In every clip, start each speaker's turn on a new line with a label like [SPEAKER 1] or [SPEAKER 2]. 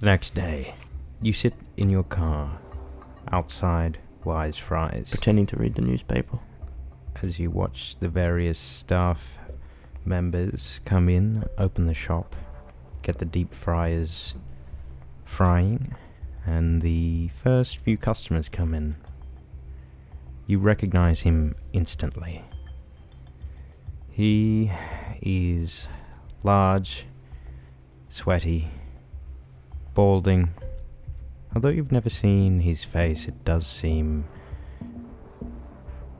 [SPEAKER 1] The next day, you sit in your car outside Wise Fries
[SPEAKER 2] Pretending to read the newspaper.
[SPEAKER 1] as you watch the various staff members come in, open the shop, get the deep fryers frying, and the first few customers come in. You recognize him instantly. He is large, sweaty, balding. Although you've never seen his face, it does seem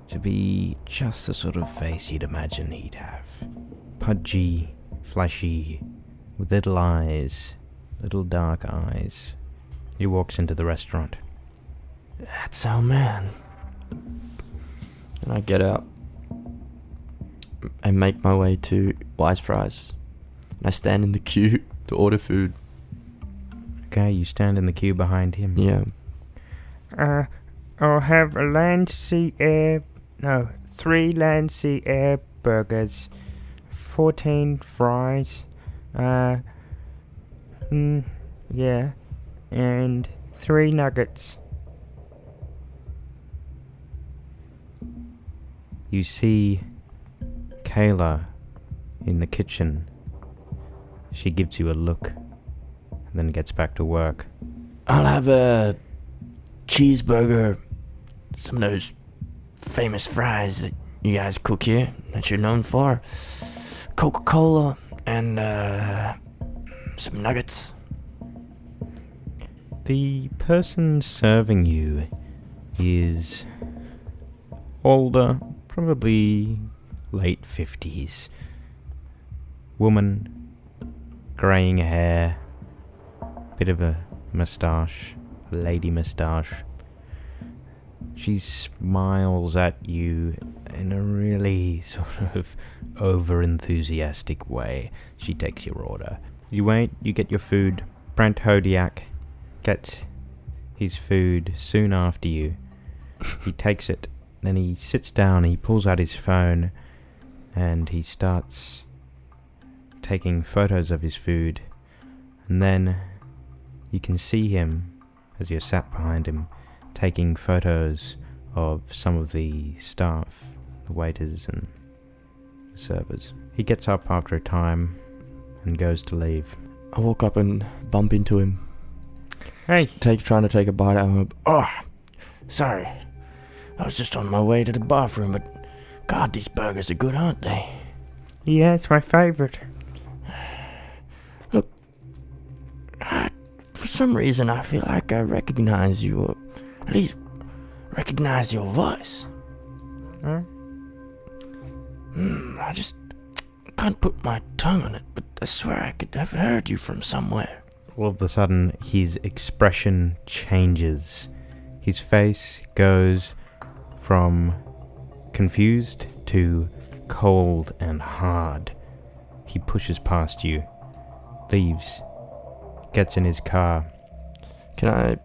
[SPEAKER 1] to be just the sort of face you'd imagine he'd have. Pudgy, fleshy, with little eyes, little dark eyes. He walks into the restaurant.
[SPEAKER 2] That's our man. And I get out and make my way to Wise Fries. And I stand in the queue to order food.
[SPEAKER 1] Okay, you stand in the queue behind him.
[SPEAKER 2] Yeah.
[SPEAKER 3] Uh, I'll have a land, sea, air. No, three land, sea, air burgers, fourteen fries. Uh, mm, yeah, and three nuggets.
[SPEAKER 1] You see Kayla in the kitchen. She gives you a look and then gets back to work.
[SPEAKER 2] I'll have a cheeseburger, some of those famous fries that you guys cook here, that you're known for, Coca Cola, and uh, some nuggets.
[SPEAKER 1] The person serving you is older, probably late 50s. Woman, greying hair, bit of a moustache, a lady moustache. She smiles at you in a really sort of over enthusiastic way. She takes your order. You wait, you get your food. Brent Hodiak gets his food soon after you. he takes it, then he sits down, he pulls out his phone, and he starts taking photos of his food. And then you can see him, as you're sat behind him, taking photos of some of the staff, the waiters and the servers. He gets up after a time and goes to leave.
[SPEAKER 2] I walk up and bump into him.
[SPEAKER 3] Hey,
[SPEAKER 2] Take trying to take a bite out of him. Oh, sorry. I was just on my way to the bathroom, but God, these burgers are good, aren't they?
[SPEAKER 3] yeah, it's my favorite.
[SPEAKER 2] I, for some reason, I feel like I recognize you, or at least recognize your voice.
[SPEAKER 3] Huh?
[SPEAKER 2] Hmm, I just can't put my tongue on it, but I swear I could have heard you from somewhere.
[SPEAKER 1] All of a sudden, his expression changes. His face goes from confused to cold and hard. He pushes past you, leaves, gets in his car.
[SPEAKER 2] Can I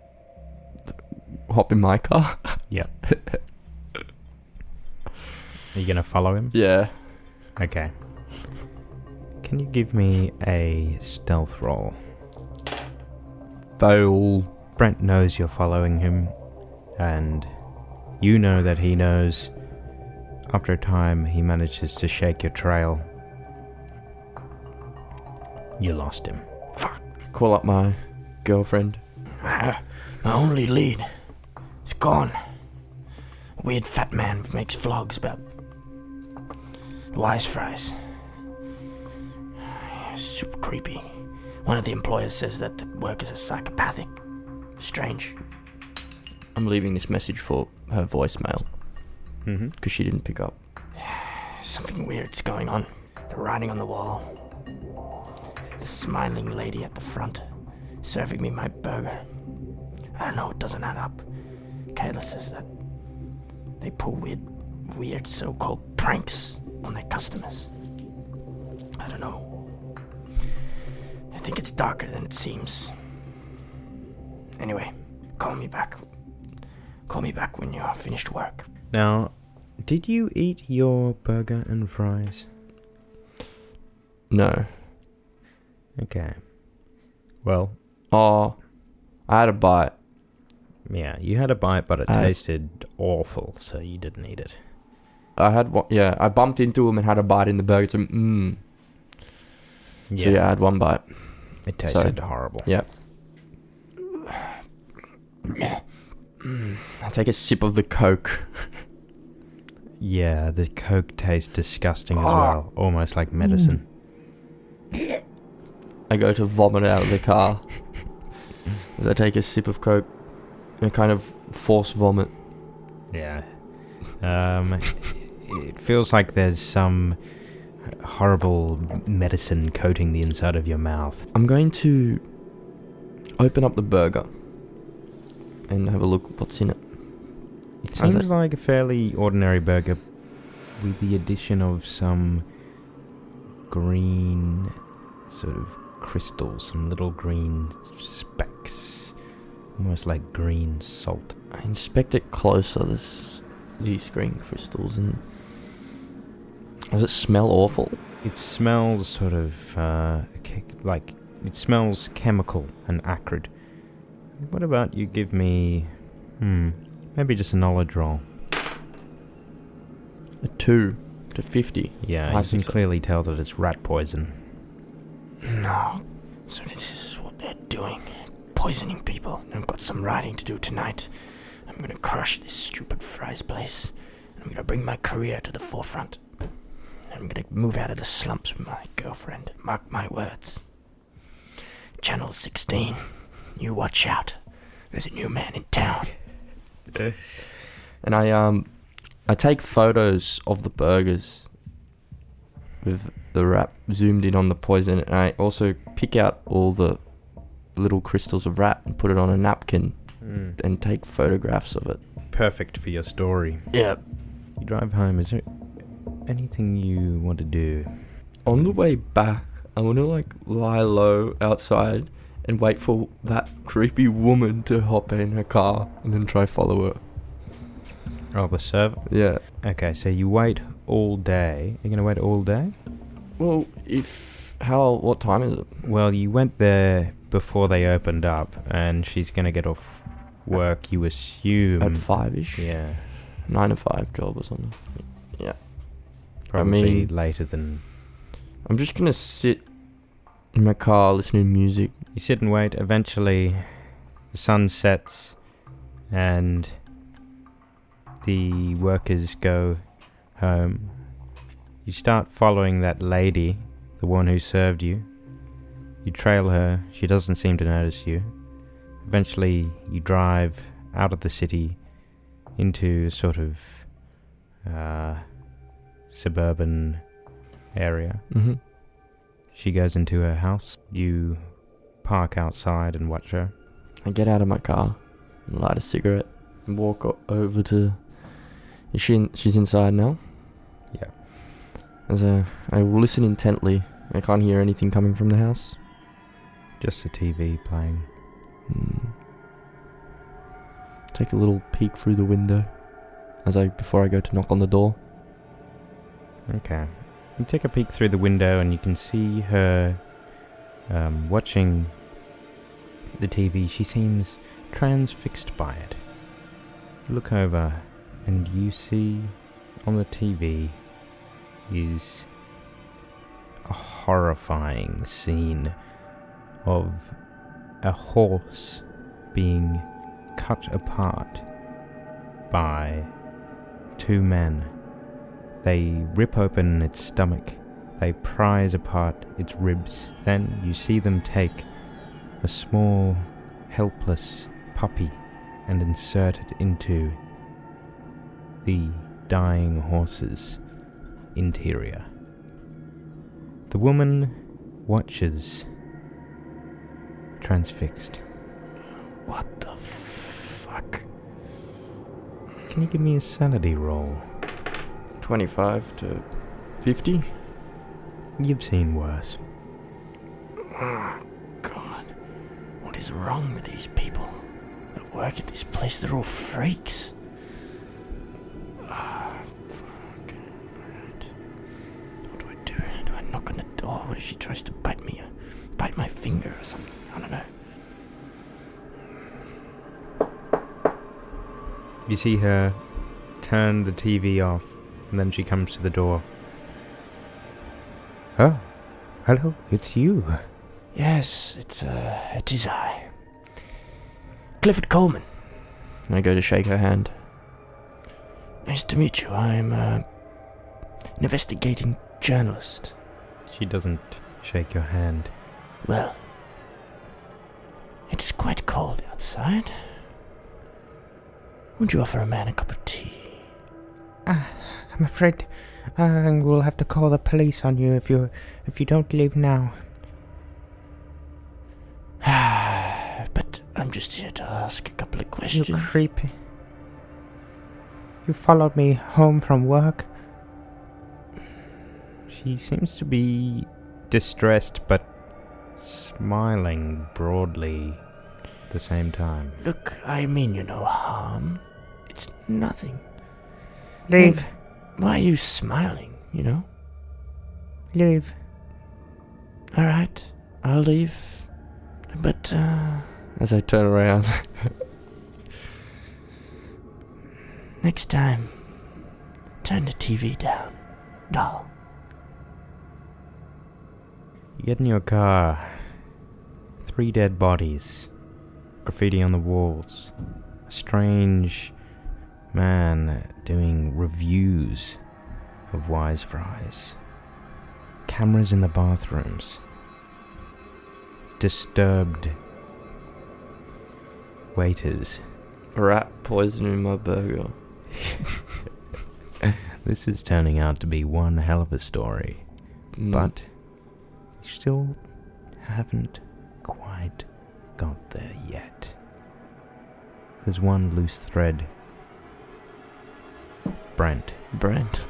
[SPEAKER 2] hop in my car?
[SPEAKER 1] Yeah. Are you gonna follow him?
[SPEAKER 2] yeah.
[SPEAKER 1] Okay. Can you give me a stealth roll?
[SPEAKER 2] Fail.
[SPEAKER 1] Brent knows you're following him, and you know that he knows. After a time, he manages to shake your trail. You lost him.
[SPEAKER 2] Call up my girlfriend.
[SPEAKER 4] My only lead. It's gone. A weird fat man makes vlogs about wise fries. Yeah, super creepy. One of the employers says that the workers are psychopathic. Strange.
[SPEAKER 2] I'm leaving this message for her voicemail
[SPEAKER 1] Mm-hmm.
[SPEAKER 2] because she didn't pick up.
[SPEAKER 4] Something weird's going on. The writing on the wall. The smiling lady at the front, serving me my burger. I don't know, it doesn't add up. Kayla says that they pull weird, weird so-called pranks on their customers. I don't know. I think it's darker than it seems. Anyway, call me back. Call me back when you're finished work.
[SPEAKER 1] Now, did you eat your burger and fries?
[SPEAKER 2] No.
[SPEAKER 1] Okay. Well,
[SPEAKER 2] Oh, I had a bite.
[SPEAKER 1] Yeah, you had a bite, but it
[SPEAKER 2] I-
[SPEAKER 1] tasted awful, so you didn't eat it.
[SPEAKER 2] I had one. Yeah, I bumped into him and had a bite in the burger. So, mm. So yeah, I had one bite.
[SPEAKER 1] it
[SPEAKER 2] sorry.
[SPEAKER 1] tasted horrible. Yep.
[SPEAKER 2] Yeah. I take a sip of the coke.
[SPEAKER 1] Yeah, the Coke tastes disgusting as
[SPEAKER 2] Ah.
[SPEAKER 1] well, almost like medicine.
[SPEAKER 2] I go to vomit out of the car as I take a sip of coke. and kind of force vomit.
[SPEAKER 1] Yeah. Um, it feels like there's some horrible medicine coating the inside of your mouth.
[SPEAKER 2] I'm going to open up the burger and have a look what's in it.
[SPEAKER 1] It
[SPEAKER 2] How's
[SPEAKER 1] seems
[SPEAKER 2] it?
[SPEAKER 1] like a fairly ordinary burger with the addition of some green sort of crystals, some little green specks, almost like green salt.
[SPEAKER 2] I inspect it closer. This these green crystals and does it smell awful?
[SPEAKER 1] It smells sort of uh, like it smells chemical and acrid. What about you give me, hmm, maybe just a knowledge roll?
[SPEAKER 2] A two to fifty.
[SPEAKER 1] Yeah,
[SPEAKER 2] I
[SPEAKER 1] you can
[SPEAKER 2] so.
[SPEAKER 1] clearly tell that it's rat poison.
[SPEAKER 4] No. So this is what they're doing. Poisoning people. I've got some writing to do tonight. I'm gonna crush this stupid fries place. I'm gonna bring my career to the forefront. I'm gonna move out of the slumps with my girlfriend. Mark my words. Channel 16. You watch out. There's a new man in town.
[SPEAKER 2] And I um I take photos of the burgers with the wrap zoomed in on the poison and I also pick out all the little crystals of rat and put it on a napkin mm. and take photographs of it.
[SPEAKER 1] Perfect for your story.
[SPEAKER 4] Yeah.
[SPEAKER 1] You drive home. Is there anything you want to do?
[SPEAKER 2] On the way back, I want to like lie low outside and wait for that creepy woman to hop in her car and then try follow her.
[SPEAKER 1] Oh, the server.
[SPEAKER 2] Yeah.
[SPEAKER 1] Okay, so you wait all day. You're gonna wait all day?
[SPEAKER 2] Well, if how what time is it?
[SPEAKER 1] Well, you went there before they opened up, and she's gonna get off work. You assume
[SPEAKER 2] At five ish.
[SPEAKER 1] Yeah,
[SPEAKER 2] Nine to five job or something.
[SPEAKER 1] Yeah, probably
[SPEAKER 2] mean-
[SPEAKER 1] later than
[SPEAKER 2] I'm just gonna sit in my car listening to music.
[SPEAKER 1] you sit and wait. Eventually, the sun sets, and the workers go home. You start following that lady, the one who served you. You trail her. She doesn't seem to notice you. Eventually, you drive out of the city into a sort of uh, suburban area.
[SPEAKER 2] Mm-hmm.
[SPEAKER 1] She goes into her house. You park outside and watch her.
[SPEAKER 2] I get out of my car, and light a cigarette, and walk o- over to. Is she? In, she's inside now. As I, I listen intently. I can't hear anything coming from the house.
[SPEAKER 1] Just the TV playing.
[SPEAKER 2] Hmm. Take a little peek through the window, as I before I go to knock on the door.
[SPEAKER 1] Okay. You take a peek through the window and you can see her um, watching the TV. She seems transfixed by it. You look over and you see on the TV is a horrifying scene of a horse being cut apart by two men. They rip open its stomach. They prise apart its ribs. Then you see them take a small, helpless puppy and insert it into the dying horse's interior. The woman watches, transfixed.
[SPEAKER 4] What the fuck?
[SPEAKER 1] Can you give me a sanity roll?
[SPEAKER 2] Twenty-five to fifty.
[SPEAKER 1] You've seen worse.
[SPEAKER 4] Oh, God. What is wrong with these people that work at this place? They're all freaks. Ah, fuck. Alright. What do I do? Do I knock on the door? What if she tries to bite me? Or bite my finger or something? I don't know.
[SPEAKER 1] You see her turn the TV off, and then she comes to the door. Oh, hello, it's you.
[SPEAKER 2] Yes, it's, uh, it is I. Clifford Coleman. I go to shake her hand. Nice to meet you. I'm, uh, an investigating journalist.
[SPEAKER 1] She doesn't shake your hand.
[SPEAKER 2] Well, it is quite cold outside. Would you offer a man a cup of tea?
[SPEAKER 3] I'm afraid uh, we'll have to call the police on you if you if you don't leave now.
[SPEAKER 2] but I'm just here to ask a couple of questions.
[SPEAKER 3] You
[SPEAKER 2] questions.
[SPEAKER 3] creepy. You followed me home from work.
[SPEAKER 1] She seems to be distressed, but smiling broadly the same time.
[SPEAKER 2] Look, I mean you no harm. It's nothing.
[SPEAKER 3] Leave,
[SPEAKER 2] Why are you smiling, you know?
[SPEAKER 3] leave.
[SPEAKER 2] Alright, I'll leave. But, uh. As I turn around. Next time, turn the TV down, doll.
[SPEAKER 1] You get in your car. Three dead bodies. Graffiti on the walls. A strange man doing reviews of Wise Fries. Cameras in the bathrooms. Disturbed waiters.
[SPEAKER 2] Rat poisoning my burger.
[SPEAKER 1] This is turning out to be one hell of a story.
[SPEAKER 2] Mm.
[SPEAKER 1] But still haven't quite got there yet. There's one loose thread. Brent.
[SPEAKER 2] Brent.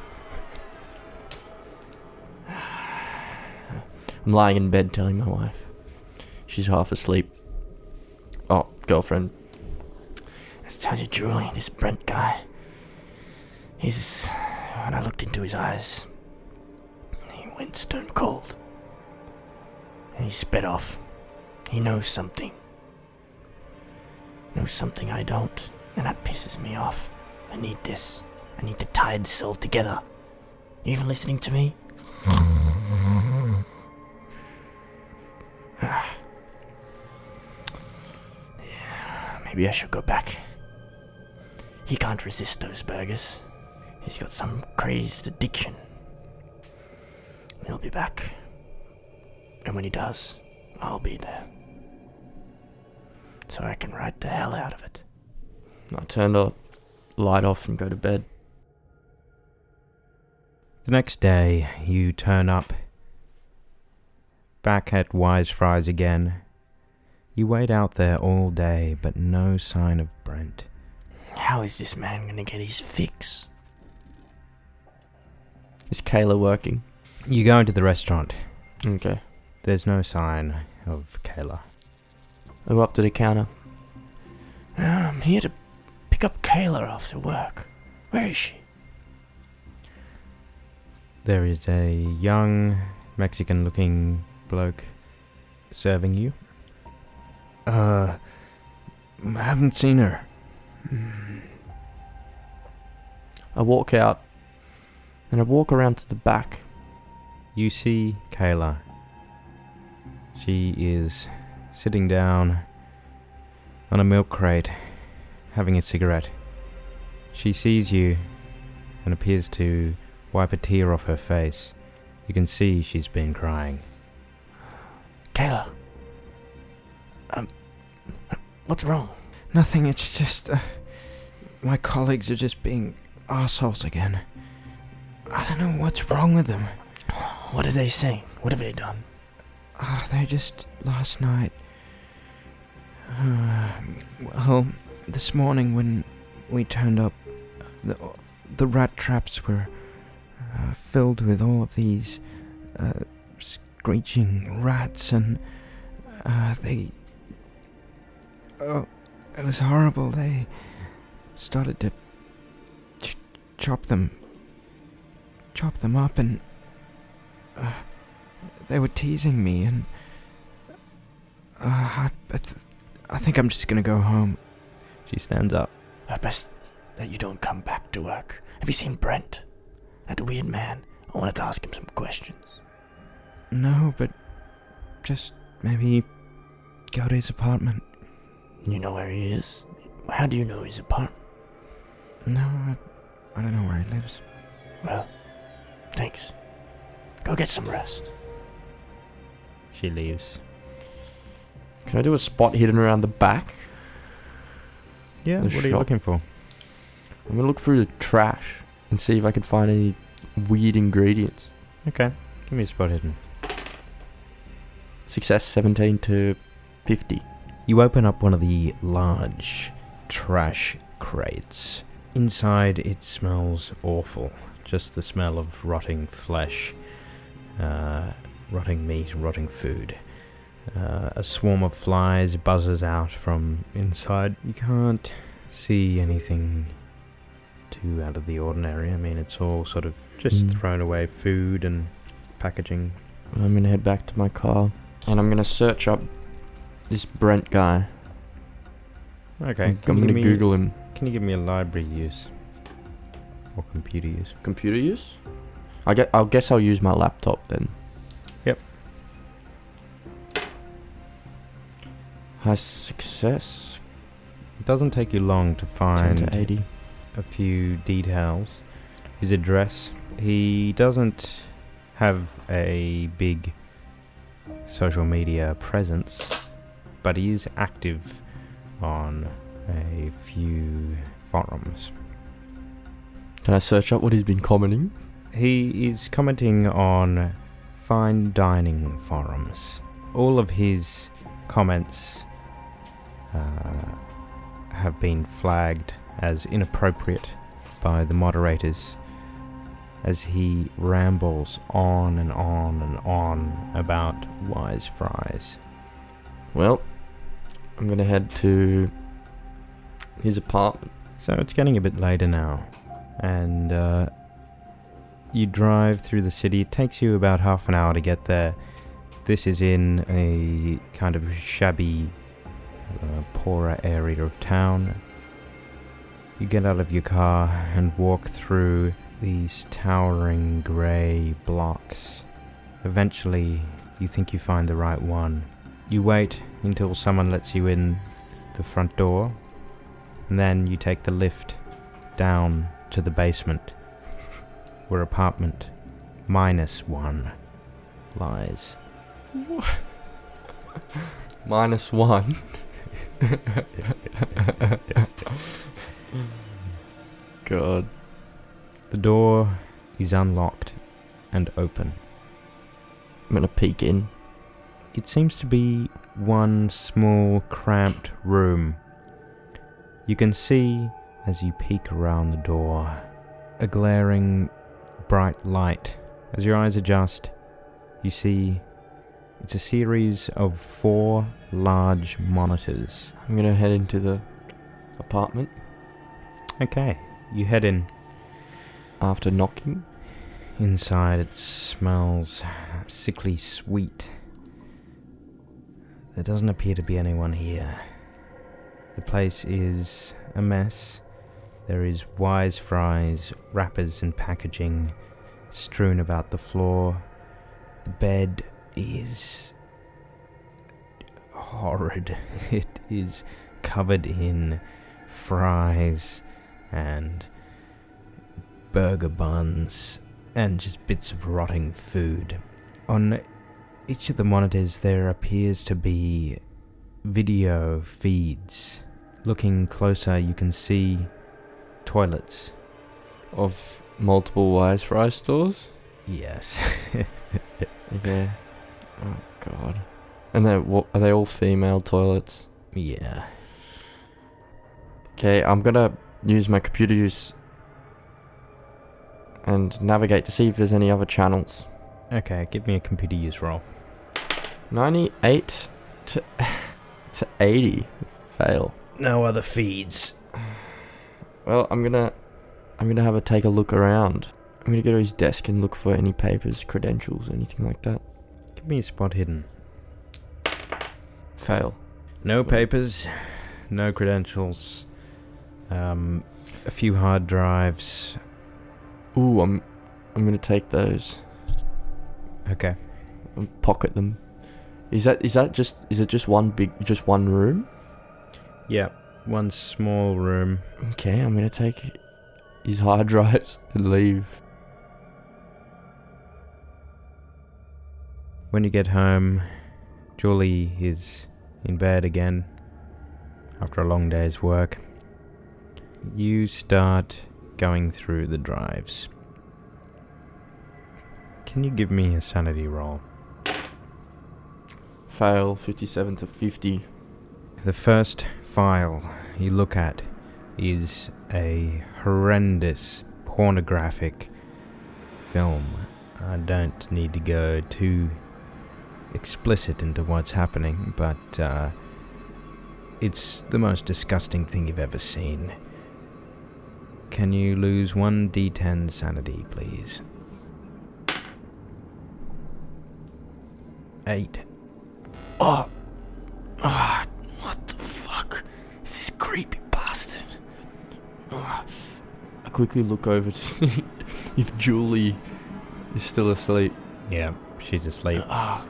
[SPEAKER 2] I'm lying in bed telling my wife. She's half asleep. Oh, girlfriend. I tell you, Julie, this Brent guy. He's. When I looked into his eyes, he went stone cold. And he sped off. He knows something. Knows something I don't. And that pisses me off. I need this. I need to tie this all together. You even listening to me? Ah. yeah, maybe I should go back. He can't resist those burgers. He's got some crazed addiction. He'll be back. And when he does, I'll be there. So I can write the hell out of it. I turn the light off and go to bed.
[SPEAKER 1] The next day, you turn up back at Wise Fries again. You wait out there all day, but no sign of Brent.
[SPEAKER 2] How is this man gonna get his fix? Is Kayla working?
[SPEAKER 1] You go into the restaurant.
[SPEAKER 2] Okay.
[SPEAKER 1] There's no sign of Kayla.
[SPEAKER 2] I go up to the counter. I'm here to pick up Kayla after work. Where is she?
[SPEAKER 1] There is a young Mexican looking bloke serving you. Uh, I haven't seen her.
[SPEAKER 2] I walk out and I walk around to the back.
[SPEAKER 1] You see Kayla. She is sitting down on a milk crate, having a cigarette. She sees you and appears to wipe a tear off her face. You can see she's been crying.
[SPEAKER 2] Kayla. Um, what's wrong?
[SPEAKER 1] Nothing, it's just. Uh, my colleagues are just being assholes again. I don't know what's wrong with them.
[SPEAKER 2] What are they saying? What have they done?
[SPEAKER 1] Ah, they just last night. Well, this morning when we turned up, the the rat traps were uh, filled with all of these uh, screeching rats, and uh, they. Oh, it was horrible. They started to ch- chop them, chop them up, and uh, they were teasing me, and uh, I, th- I think I'm just gonna go home. She stands up.
[SPEAKER 2] Uh, best,
[SPEAKER 4] that you don't come back to work. Have you seen Brent? That weird man. I wanted to ask him some questions.
[SPEAKER 1] No, but just maybe go to his apartment.
[SPEAKER 4] You know where he is? How do you know his apartment?
[SPEAKER 1] No, I, I don't know where he lives.
[SPEAKER 4] Well, thanks. Go get some rest.
[SPEAKER 1] She leaves.
[SPEAKER 2] Can I do a spot hidden around the back?
[SPEAKER 1] Yeah,
[SPEAKER 2] The
[SPEAKER 1] what are you looking for?
[SPEAKER 2] I'm gonna look through the trash and see if I can find any weird ingredients.
[SPEAKER 1] Okay, give me a spot hidden.
[SPEAKER 2] Success 17 to 50.
[SPEAKER 1] You open up one of the large trash crates. Inside, it smells awful. Just the smell of rotting flesh, uh, rotting meat, rotting food. Uh, a swarm of flies buzzes out from inside. You can't see anything too out of the ordinary. I mean, it's all sort of just
[SPEAKER 2] Mm.
[SPEAKER 1] thrown away food and packaging.
[SPEAKER 2] I'm gonna head back to my car and I'm gonna search up this Brent guy.
[SPEAKER 1] Okay,
[SPEAKER 2] I'm gonna
[SPEAKER 1] me-
[SPEAKER 2] Google him.
[SPEAKER 1] Can you give me a library use or computer use?
[SPEAKER 2] Computer use? I get. I'll guess I'll use my laptop then. High success.
[SPEAKER 1] It doesn't take you long to
[SPEAKER 2] 10
[SPEAKER 1] find
[SPEAKER 2] to 80.
[SPEAKER 1] a few details. His address. He doesn't have a big social media presence, but he is active on a few forums.
[SPEAKER 2] Can I search up what he's been commenting?
[SPEAKER 1] He is commenting on fine dining forums. All of his comments uh, have been flagged as inappropriate by the moderators as he rambles on and on and on about wise fries.
[SPEAKER 2] Well, I'm gonna head to his apartment.
[SPEAKER 1] So it's getting a bit later now, and uh, you drive through the city. It takes you about half an hour to get there. This is in a kind of shabby, uh, poorer area of town. You get out of your car and walk through these towering grey blocks. Eventually, you think you find the right one. You wait until someone lets you in the front door, and then you take the lift down to the basement, where apartment minus one lies.
[SPEAKER 2] Minus one. God.
[SPEAKER 1] The door is unlocked and open.
[SPEAKER 2] I'm gonna peek in.
[SPEAKER 1] It seems to be one small, cramped room. You can see, as you peek around the door, a glaring, bright light. As your eyes adjust, you see it's a series of four large monitors.
[SPEAKER 2] I'm gonna head into the apartment
[SPEAKER 1] Okay, you head in.
[SPEAKER 2] after knocking.
[SPEAKER 1] Inside, it smells sickly sweet. There doesn't appear to be anyone here. The place is a mess. There is wise fries, wrappers, and packaging strewn about the floor. The bed is horrid. It is covered in fries and burger buns and just bits of rotting food. On each of the monitors, there appears to be video feeds. Looking closer, you can see toilets.
[SPEAKER 2] Of multiple Wise Fry stores.
[SPEAKER 1] Yes.
[SPEAKER 2] Okay. Oh god. And they're wha- are they all female toilets?
[SPEAKER 1] yeah.
[SPEAKER 2] Okay, I'm gonna use my computer use and navigate to see if there's any other channels.
[SPEAKER 1] Okay, give me a computer use roll.
[SPEAKER 2] 98 to to 80. Fail.
[SPEAKER 1] No other feeds.
[SPEAKER 2] Well, I'm gonna I'm gonna have a take a look around. I'm gonna go to his desk and look for any papers, credentials, anything like that.
[SPEAKER 1] Give me a spot hidden.
[SPEAKER 2] Fail.
[SPEAKER 1] No papers, no credentials. Um, a few hard drives.
[SPEAKER 2] Ooh, I'm I'm gonna take those
[SPEAKER 1] Okay.
[SPEAKER 2] and pocket them. Is that is that just is it just one big just one room?
[SPEAKER 1] Yeah, one small room.
[SPEAKER 2] Okay, I'm gonna take his hard drives and leave.
[SPEAKER 1] When you get home, Julie is in bed again after a long day's work. You start going through the drives. Can you give me a sanity roll?
[SPEAKER 2] Fail, 57 to 50.
[SPEAKER 1] The first file you look at is a horrendous pornographic film. I don't need to go too explicit into what's happening, but uh, it's the most disgusting thing you've ever seen. Can you lose 1d10 sanity, please? 8.
[SPEAKER 4] Oh, ah, what the fuck? Is this creepy bastard? Ah,
[SPEAKER 2] I quickly look over to see if Julie is still asleep.
[SPEAKER 1] Yeah, she's asleep.
[SPEAKER 4] fuck.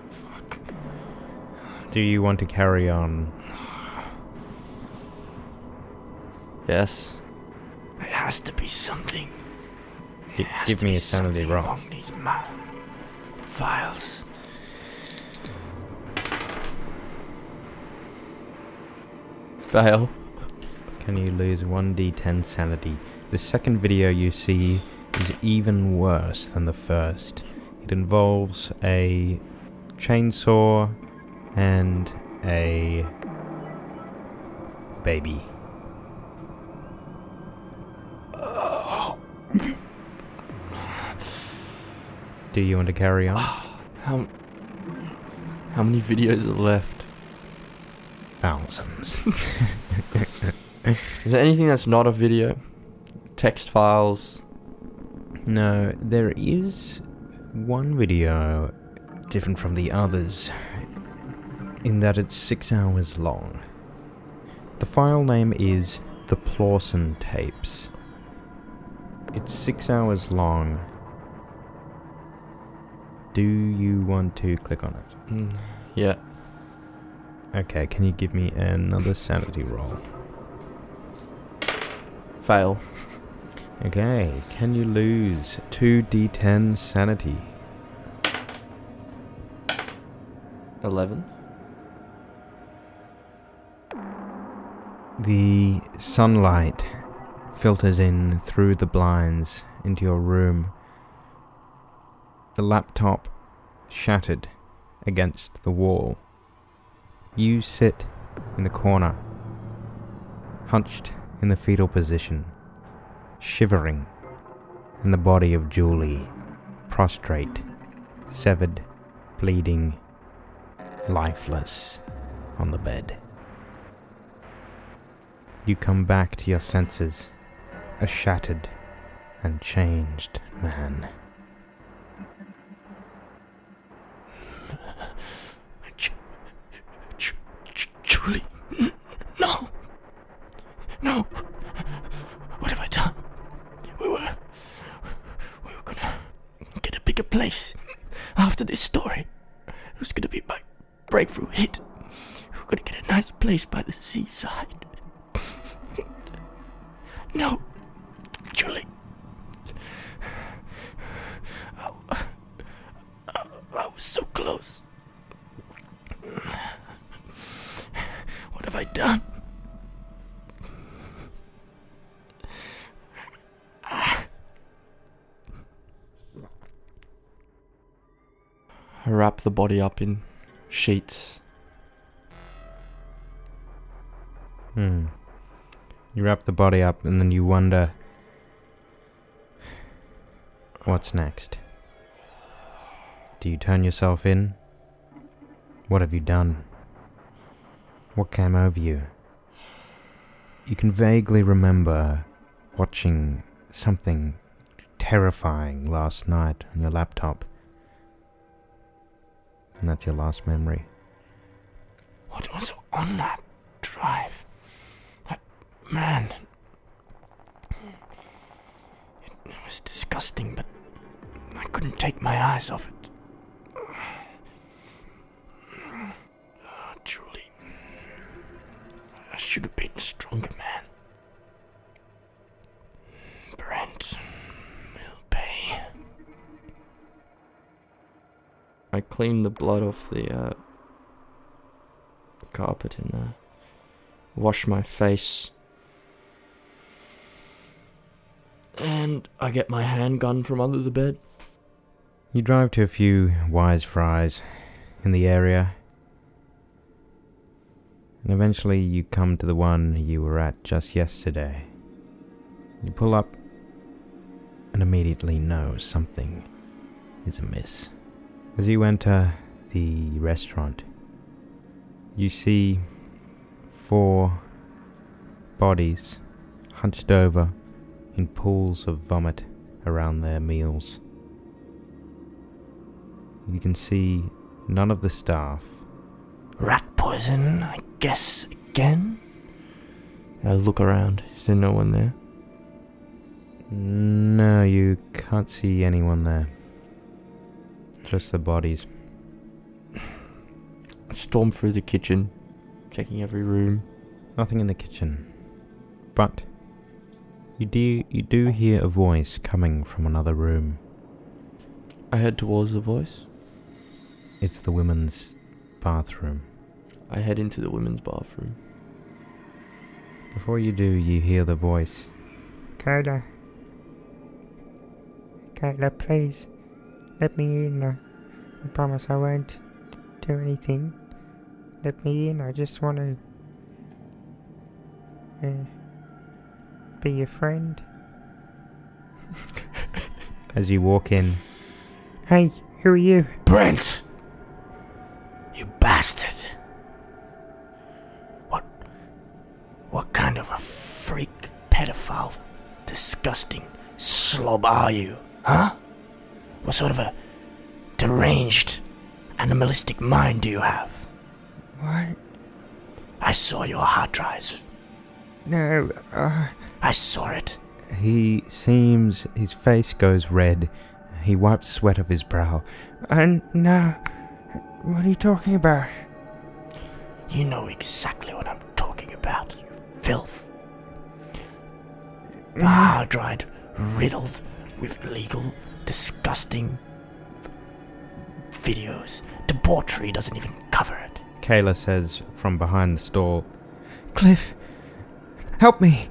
[SPEAKER 1] Do you want to carry on?
[SPEAKER 2] Yes.
[SPEAKER 4] It has to be something.
[SPEAKER 1] Gi-
[SPEAKER 4] It has
[SPEAKER 1] give
[SPEAKER 4] to
[SPEAKER 1] me
[SPEAKER 4] be
[SPEAKER 1] a sanity
[SPEAKER 4] something
[SPEAKER 1] roll.
[SPEAKER 4] among these ma- files.
[SPEAKER 2] Fail.
[SPEAKER 1] Can you lose 1d10 sanity? The second video you see is even worse than the first. It involves a chainsaw and a baby. Do you want to carry on?
[SPEAKER 2] How how many videos are left?
[SPEAKER 1] Thousands.
[SPEAKER 2] Is there anything that's not a video? Text files.
[SPEAKER 1] No, there is one video different from the others in that it's six hours long. The file name is the Plawson Tapes. It's six hours long. Do you want to click on it?
[SPEAKER 2] Mm, yeah.
[SPEAKER 1] Okay, can you give me another sanity roll?
[SPEAKER 2] Fail.
[SPEAKER 1] Okay, can you lose 2d10 sanity?
[SPEAKER 2] 11.
[SPEAKER 1] The sunlight filters in through the blinds into your room. The laptop shattered against the wall. You sit in the corner, hunched in the fetal position, shivering in the body of Julie, prostrate, severed, bleeding, lifeless on the bed. You come back to your senses, a shattered and changed man.
[SPEAKER 4] Julie, no, no. What have I done? We were, we were gonna get a bigger place after this story. It was gonna be my breakthrough hit. We were gonna get a nice place by the seaside. No, Julie. I, I, I was so close. What have I done?
[SPEAKER 2] I wrap the body up in sheets.
[SPEAKER 1] Hmm. You wrap the body up and then you wonder what's next? Do you turn yourself in? What have you done? What came over you? You can vaguely remember watching something terrifying last night on your laptop. And that's your last memory.
[SPEAKER 4] What was on that drive? That was
[SPEAKER 2] disgusting, but I couldn't take my eyes off it. Oh, Julie, I should have been a stronger man. Brent will pay.
[SPEAKER 5] I clean the blood off the uh, carpet and uh, wash my face. And I get my handgun from under the bed.
[SPEAKER 1] You drive to a few Wise Fries in the area, and eventually you come to the one you were at just yesterday. You pull up and immediately know something is amiss. As you enter the restaurant, you see four bodies hunched over in pools of vomit around their meals. You can see none of the staff.
[SPEAKER 2] Rat poison, I guess, again?
[SPEAKER 5] I look around. Is there no one there?
[SPEAKER 1] No, you can't see anyone there. Just the bodies.
[SPEAKER 5] I storm through the kitchen, checking every room.
[SPEAKER 1] Nothing in the kitchen. But you do you do hear a voice coming from another room.
[SPEAKER 5] I head towards the voice.
[SPEAKER 1] It's the women's bathroom.
[SPEAKER 5] I head into the women's bathroom.
[SPEAKER 1] Before you do, you hear the voice.
[SPEAKER 3] Kayla. Kayla, please. Let me in. I, I promise I won't do anything. Let me in. I just want to. Uh, be your friend.
[SPEAKER 1] As you walk in,
[SPEAKER 3] Hey, who are you?
[SPEAKER 2] Brent! You bastard! What. What kind of a freak, pedophile, disgusting slob are you, huh? What sort of a deranged, animalistic mind do you have?
[SPEAKER 3] What?
[SPEAKER 2] I saw your hard drives.
[SPEAKER 3] No, uh,
[SPEAKER 2] I saw it.
[SPEAKER 1] he seems his face goes red. He wipes sweat off his brow.
[SPEAKER 3] And now. What are you talking about?
[SPEAKER 2] You know exactly what I'm talking about, you filth. Mm. The hard drive riddled with illegal, disgusting videos. Debauchery doesn't even cover it.
[SPEAKER 1] Kayla says from behind the stall,
[SPEAKER 3] Cliff, help me.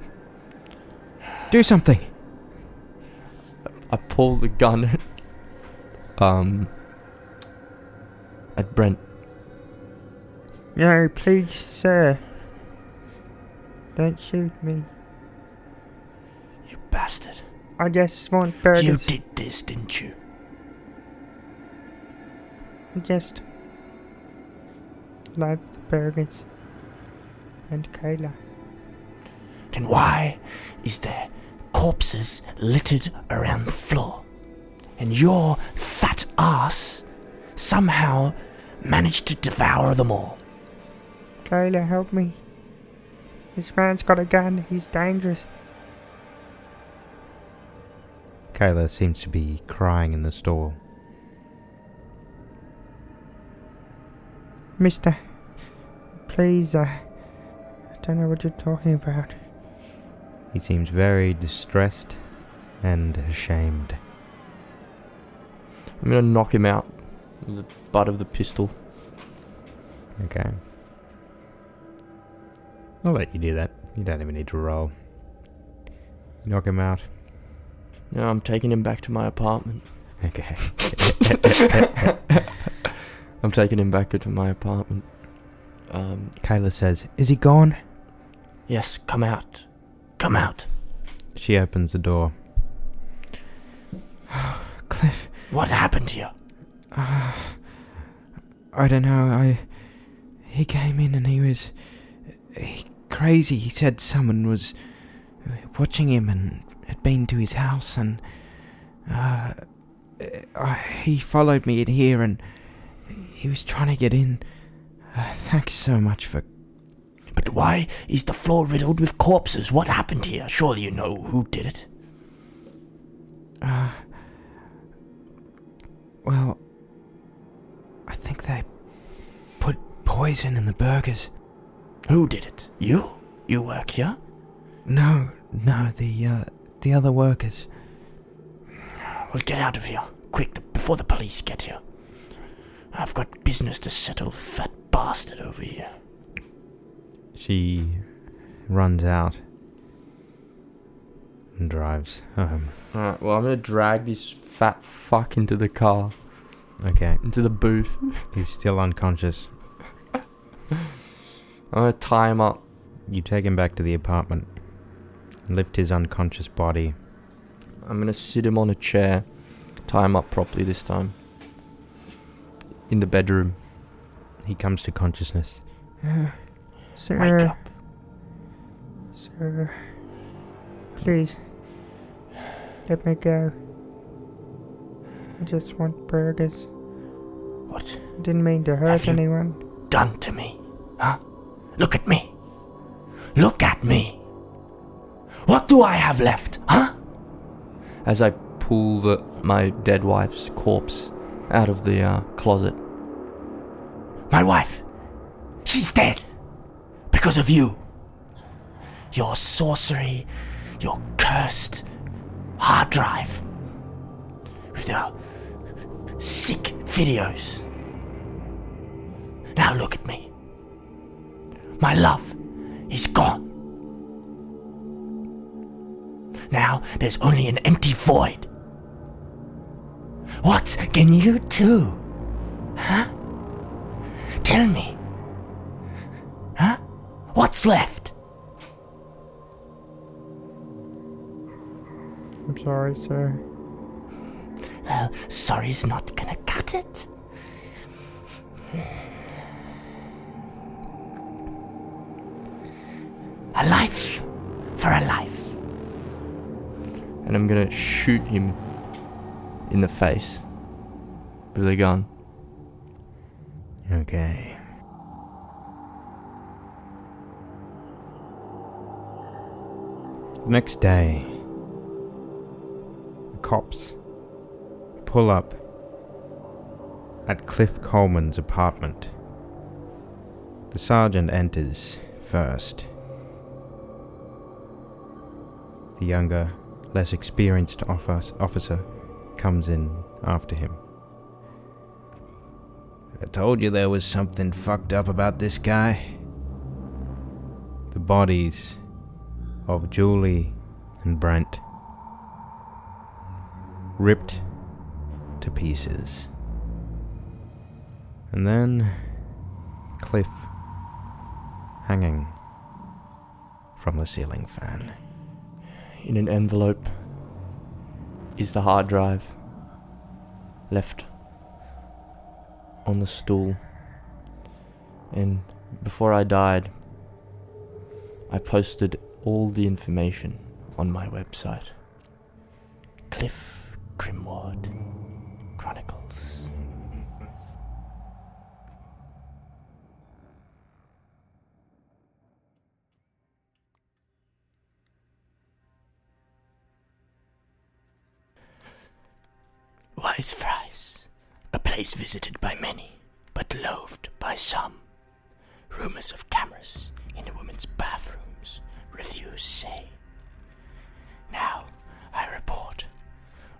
[SPEAKER 3] Do something.
[SPEAKER 5] I pull the gun um at Brent.
[SPEAKER 3] No, please, sir. Don't shoot me.
[SPEAKER 2] You bastard.
[SPEAKER 3] I just want burgers.
[SPEAKER 2] You did this, didn't you?
[SPEAKER 3] I just love the burgers. And Kayla.
[SPEAKER 2] Then why is there corpses littered around the floor? And your fat ass somehow managed to devour them all.
[SPEAKER 3] Kayla, help me. This man's got a gun. He's dangerous.
[SPEAKER 1] Kayla seems to be crying in the stall.
[SPEAKER 3] Mister, please, uh, I don't know what you're talking about.
[SPEAKER 1] He seems very distressed and ashamed.
[SPEAKER 5] I'm gonna knock him out with the butt of the pistol.
[SPEAKER 1] Okay. I'll let you do that. You don't even need to roll. Knock him out.
[SPEAKER 5] Now I'm taking him back to my apartment.
[SPEAKER 1] Okay.
[SPEAKER 5] I'm taking him back to my apartment. Um,
[SPEAKER 1] Kayla says, Is he gone?
[SPEAKER 2] Yes, come out. Come out.
[SPEAKER 1] She opens the door.
[SPEAKER 3] Cliff,
[SPEAKER 2] What happened to you?
[SPEAKER 3] uh, I don't know. I he came in and he was he, crazy. He said someone was watching him and had been to his house and uh, uh, he followed me in here and he was trying to get in. Uh, thanks so much for
[SPEAKER 2] But why is the floor riddled with corpses? What happened here? Surely you know who did it.
[SPEAKER 3] Uh, well, I think they put poison in the burgers.
[SPEAKER 2] Who did it? You? You work here?
[SPEAKER 3] No, no, the uh, the other workers.
[SPEAKER 2] Well, get out of here. Quick, before the police get here. I've got business to settle, fat bastard over here.
[SPEAKER 1] She runs out and drives home.
[SPEAKER 6] Alright, well, I'm gonna drag this fat fuck into the car,
[SPEAKER 1] Okay,
[SPEAKER 6] into the booth.
[SPEAKER 1] he's still unconscious.
[SPEAKER 6] I'm gonna tie him up.
[SPEAKER 1] You take him back to the apartment, lift his unconscious body.
[SPEAKER 6] I'm gonna sit him on a chair, tie him up properly this time. In the bedroom.
[SPEAKER 1] He comes to consciousness.
[SPEAKER 3] Sir,
[SPEAKER 2] Wake up.
[SPEAKER 3] sir, please let me go. I just want burgers.
[SPEAKER 2] What
[SPEAKER 3] I didn't mean to hurt
[SPEAKER 2] Have you-
[SPEAKER 3] anyone.
[SPEAKER 2] done to me? Huh? Look at me. Look at me. What do I have left? Huh?
[SPEAKER 6] As I pull the, my dead wife's corpse out of the uh, closet.
[SPEAKER 2] My wife. She's dead. Because of you. Your sorcery. Your cursed hard drive. With your sick videos. Now look at me. My love is gone. Now there's only an empty void. What can you do? Huh? Tell me. Huh? What's left?
[SPEAKER 3] I'm sorry, sir.
[SPEAKER 2] Well, sorry's not gonna cut it. A life for a life.
[SPEAKER 6] And I'm gonna shoot him in the face with a gun.
[SPEAKER 1] Okay. The next day, the cops pull up at Cliff Coleman's apartment. The sergeant enters first. The younger, less experienced officer comes in after him. I told you there was something fucked up about this guy. The bodies of Julie and Brent ripped to pieces. And then Cliff hanging from the ceiling fan.
[SPEAKER 6] In an envelope is the hard drive left on the stool. And before I died, I posted all the information on my website.
[SPEAKER 2] Cliff Grimward Chronicles. Wise Fries, a place visited by many, but loathed by some. Rumors of cameras in women's bathrooms, reviews say. Now I report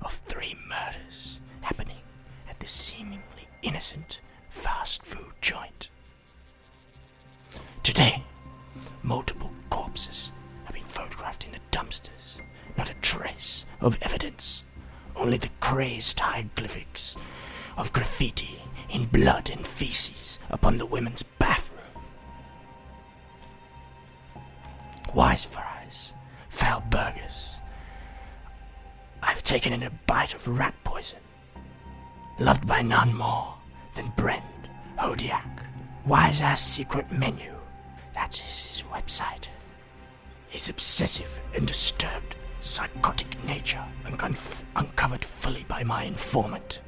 [SPEAKER 2] of three murders happening at this seemingly innocent fast food joint. Today, multiple corpses have been photographed in the dumpsters. Not a trace of evidence, only the crazed hieroglyphics of graffiti in blood and feces upon the women's taken in a bite of rat poison. Loved by none more than Brent Hodiak. Wise ass secret menu. That is his website. His obsessive and disturbed psychotic nature unconf- uncovered fully by my informant.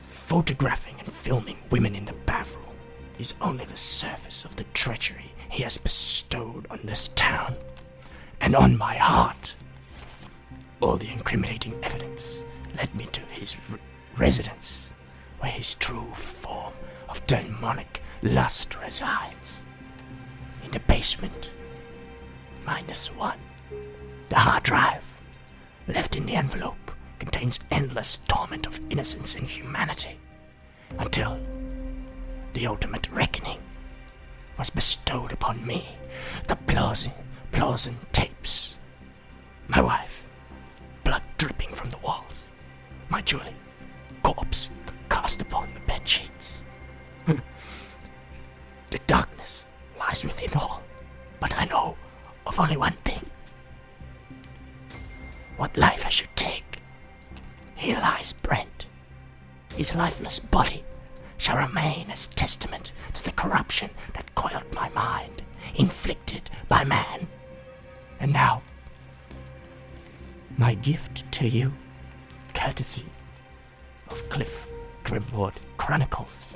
[SPEAKER 2] Photographing and filming women in the bathroom is only the surface of the treachery he has bestowed on this town and on my heart. All the incriminating evidence led me to his r- residence, where his true form of demonic lust resides. In the basement, minus one. The hard drive, left in the envelope, contains endless torment of innocence and humanity until the ultimate reckoning was bestowed upon me. The Plausin, tapes. My wife, dripping from the walls. My Julie, corpse cast upon the bed sheets. Hmm. the darkness lies within all, but I know of only one thing. What life I should take. Here lies Brent. His lifeless body shall remain as testament to the corruption that coiled my mind, inflicted by man. And now, my gift to you, courtesy of Cliff Grimwood Chronicles.